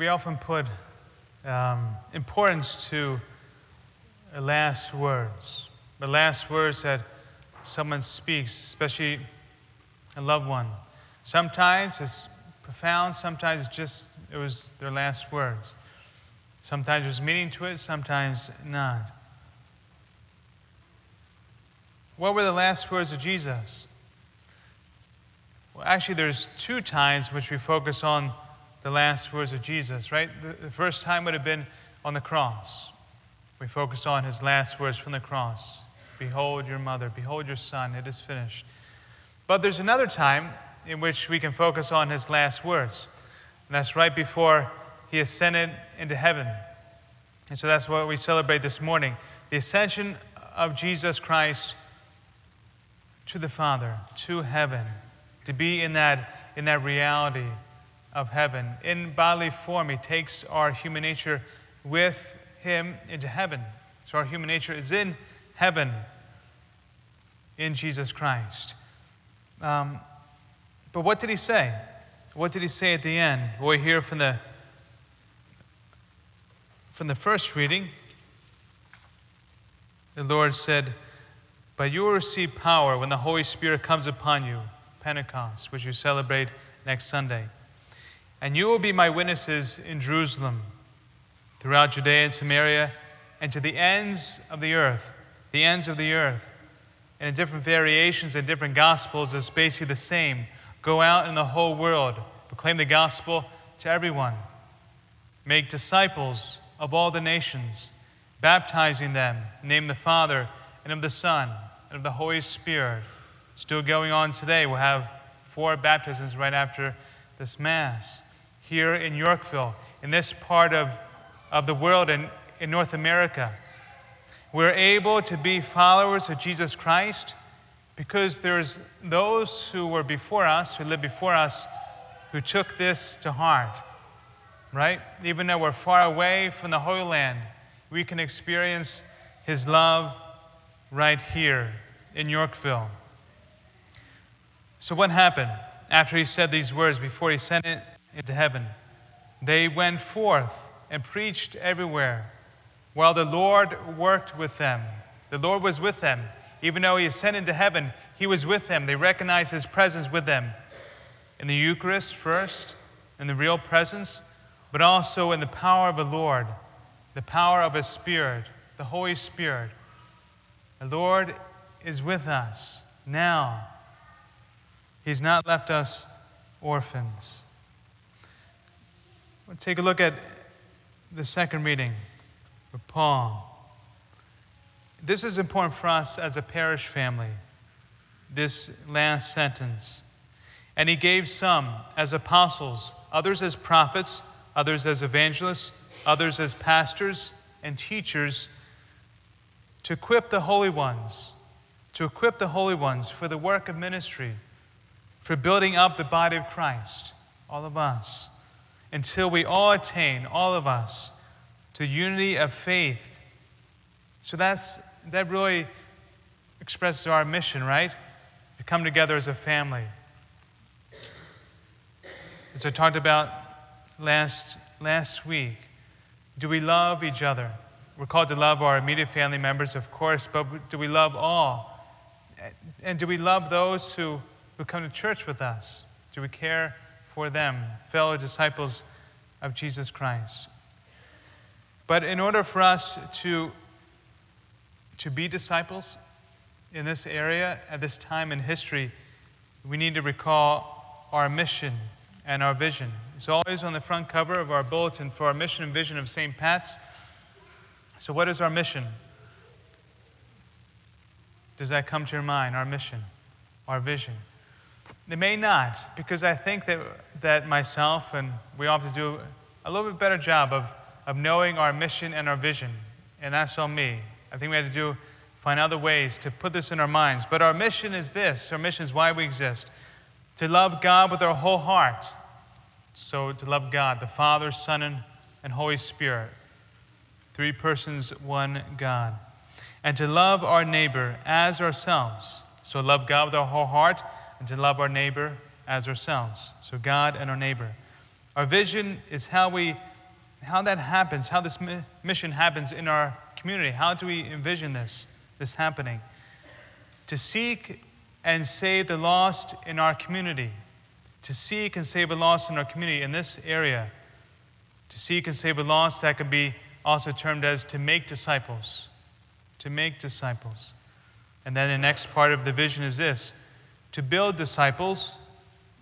we often put um, importance to the last words, the last words that someone speaks, especially a loved one. Sometimes it's profound, sometimes just it was their last words. Sometimes there's meaning to it, sometimes not. What were the last words of Jesus? Well, actually, there's two times which we focus on the last words of Jesus, right? The, the first time would have been on the cross. We focus on his last words from the cross Behold your mother, behold your son, it is finished. But there's another time in which we can focus on his last words, and that's right before he ascended into heaven. And so that's what we celebrate this morning the ascension of Jesus Christ to the Father, to heaven, to be in that, in that reality of heaven. In bodily form, He takes our human nature with Him into heaven. So our human nature is in heaven in Jesus Christ. Um, but what did He say? What did He say at the end? we hear from the from the first reading. The Lord said, but you will receive power when the Holy Spirit comes upon you, Pentecost, which you celebrate next Sunday. And you will be my witnesses in Jerusalem, throughout Judea and Samaria, and to the ends of the earth. The ends of the earth. And in different variations and different gospels, it's basically the same. Go out in the whole world, proclaim the gospel to everyone, make disciples of all the nations, baptizing them, name the Father and of the Son and of the Holy Spirit. Still going on today. We'll have four baptisms right after this Mass. Here in Yorkville, in this part of, of the world, in, in North America, we're able to be followers of Jesus Christ because there's those who were before us, who lived before us, who took this to heart. Right? Even though we're far away from the Holy Land, we can experience His love right here in Yorkville. So, what happened after he said these words before he sent it into heaven? They went forth and preached everywhere while the Lord worked with them. The Lord was with them. Even though he ascended to heaven, he was with them. They recognized his presence with them in the Eucharist first, in the real presence, but also in the power of the Lord, the power of his Spirit, the Holy Spirit the Lord is with us now. He's not left us orphans. We'll take a look at the second reading of Paul. This is important for us as a parish family, this last sentence. And he gave some as apostles, others as prophets, others as evangelists, others as pastors and teachers to equip the holy ones, to equip the holy ones for the work of ministry, for building up the body of Christ, all of us, until we all attain, all of us, to unity of faith. So that's, that really expresses our mission, right? To come together as a family. As I talked about last, last week, do we love each other? We're called to love our immediate family members, of course, but do we love all? And do we love those who, who come to church with us? Do we care for them, fellow disciples of Jesus Christ? But in order for us to, to be disciples in this area at this time in history, we need to recall our mission and our vision. It's always on the front cover of our bulletin for our mission and vision of St. Pat's. So, what is our mission? Does that come to your mind? Our mission, our vision? It may not, because I think that, that myself and we all have to do a little bit better job of, of knowing our mission and our vision. And that's on me. I think we have to do find other ways to put this in our minds. But our mission is this our mission is why we exist to love God with our whole heart. So, to love God, the Father, Son, and, and Holy Spirit. Three persons, one God. And to love our neighbor as ourselves. So love God with our whole heart and to love our neighbor as ourselves. So God and our neighbor. Our vision is how we how that happens, how this mi- mission happens in our community. How do we envision this, this happening? To seek and save the lost in our community. To seek and save the lost in our community in this area. To seek and save the lost, that could be also termed as to make disciples. To make disciples. And then the next part of the vision is this to build disciples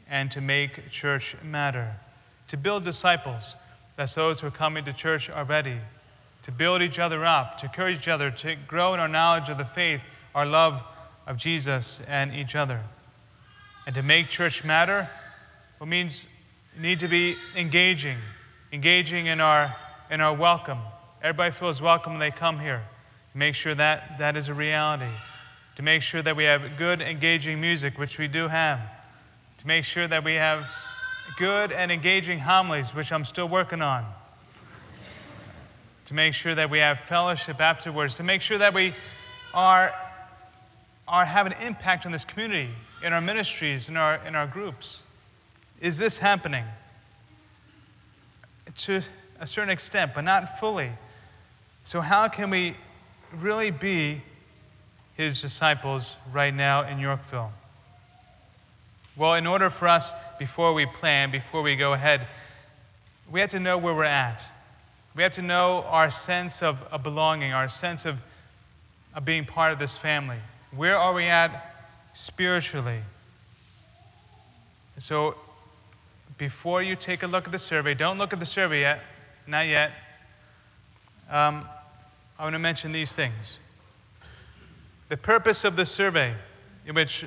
and to make church matter. To build disciples, that those who are coming to church are ready. To build each other up, to encourage each other, to grow in our knowledge of the faith, our love of Jesus and each other. And to make church matter, well, means need to be engaging, engaging in our, in our welcome. Everybody feels welcome when they come here. Make sure that that is a reality. To make sure that we have good, engaging music, which we do have. To make sure that we have good and engaging homilies, which I'm still working on. To make sure that we have fellowship afterwards. To make sure that we are, are have an impact on this community, in our ministries, in our, in our groups. Is this happening? To a certain extent, but not fully. So, how can we really be his disciples right now in Yorkville? Well, in order for us, before we plan, before we go ahead, we have to know where we're at. We have to know our sense of, belonging, our sense of, of being part of this family. Where are we at spiritually? So, before you take a look at the survey, don't look at the survey yet, not yet. Um, I want to mention these things. The purpose of the survey, in which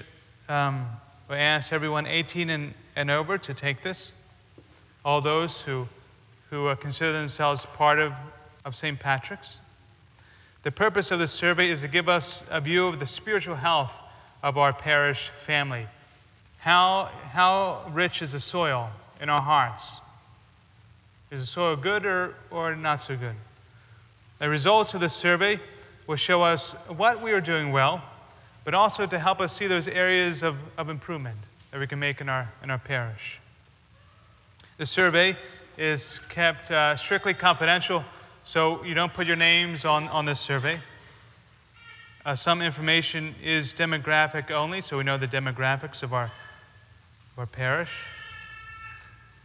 um, we ask everyone 18 and, and over to take this, all those who, who uh, consider themselves part of, of St. Patrick's. The purpose of the survey is to give us a view of the spiritual health of our parish family. How, how rich is the soil in our hearts? Is the soil good or, or not so good? The results of the survey will show us what we are doing well, but also to help us see those areas of, of improvement that we can make in our, in our parish. The survey is kept uh, strictly confidential, so you don't put your names on, on this survey. Uh, some information is demographic only, so we know the demographics of our, of our parish.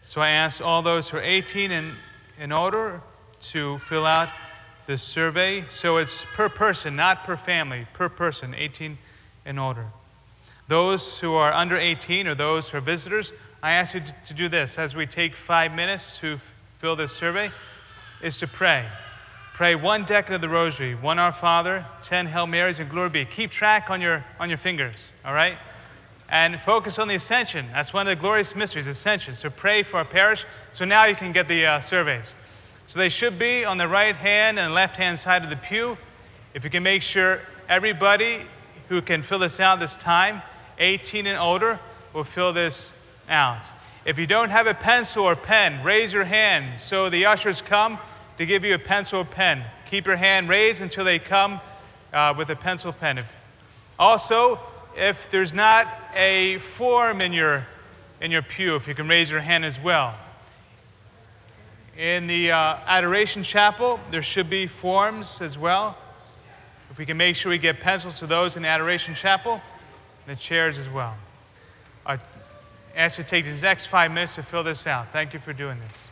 So I ask all those who are 18 and in order to fill out this survey. So it's per person, not per family, per person, 18 and older. Those who are under 18 or those who are visitors, I ask you to do this as we take five minutes to fill this survey, is to pray. Pray one decade of the rosary, one Our Father, 10 Hail Marys, and Glory Be. Keep track on your, on your fingers, all right? And focus on the ascension. That's one of the glorious mysteries, ascension. So pray for our parish. So now you can get the uh, surveys. So they should be on the right hand and left hand side of the pew. If you can make sure everybody who can fill this out this time, 18 and older, will fill this out. If you don't have a pencil or pen, raise your hand so the ushers come to give you a pencil or pen. Keep your hand raised until they come uh, with a pencil pen. Also, if there's not a form in your, in your pew, if you can raise your hand as well. In the uh, Adoration Chapel, there should be forms as well. If we can make sure we get pencils to those in the Adoration Chapel, and the chairs as well. I ask you to take the next five minutes to fill this out. Thank you for doing this.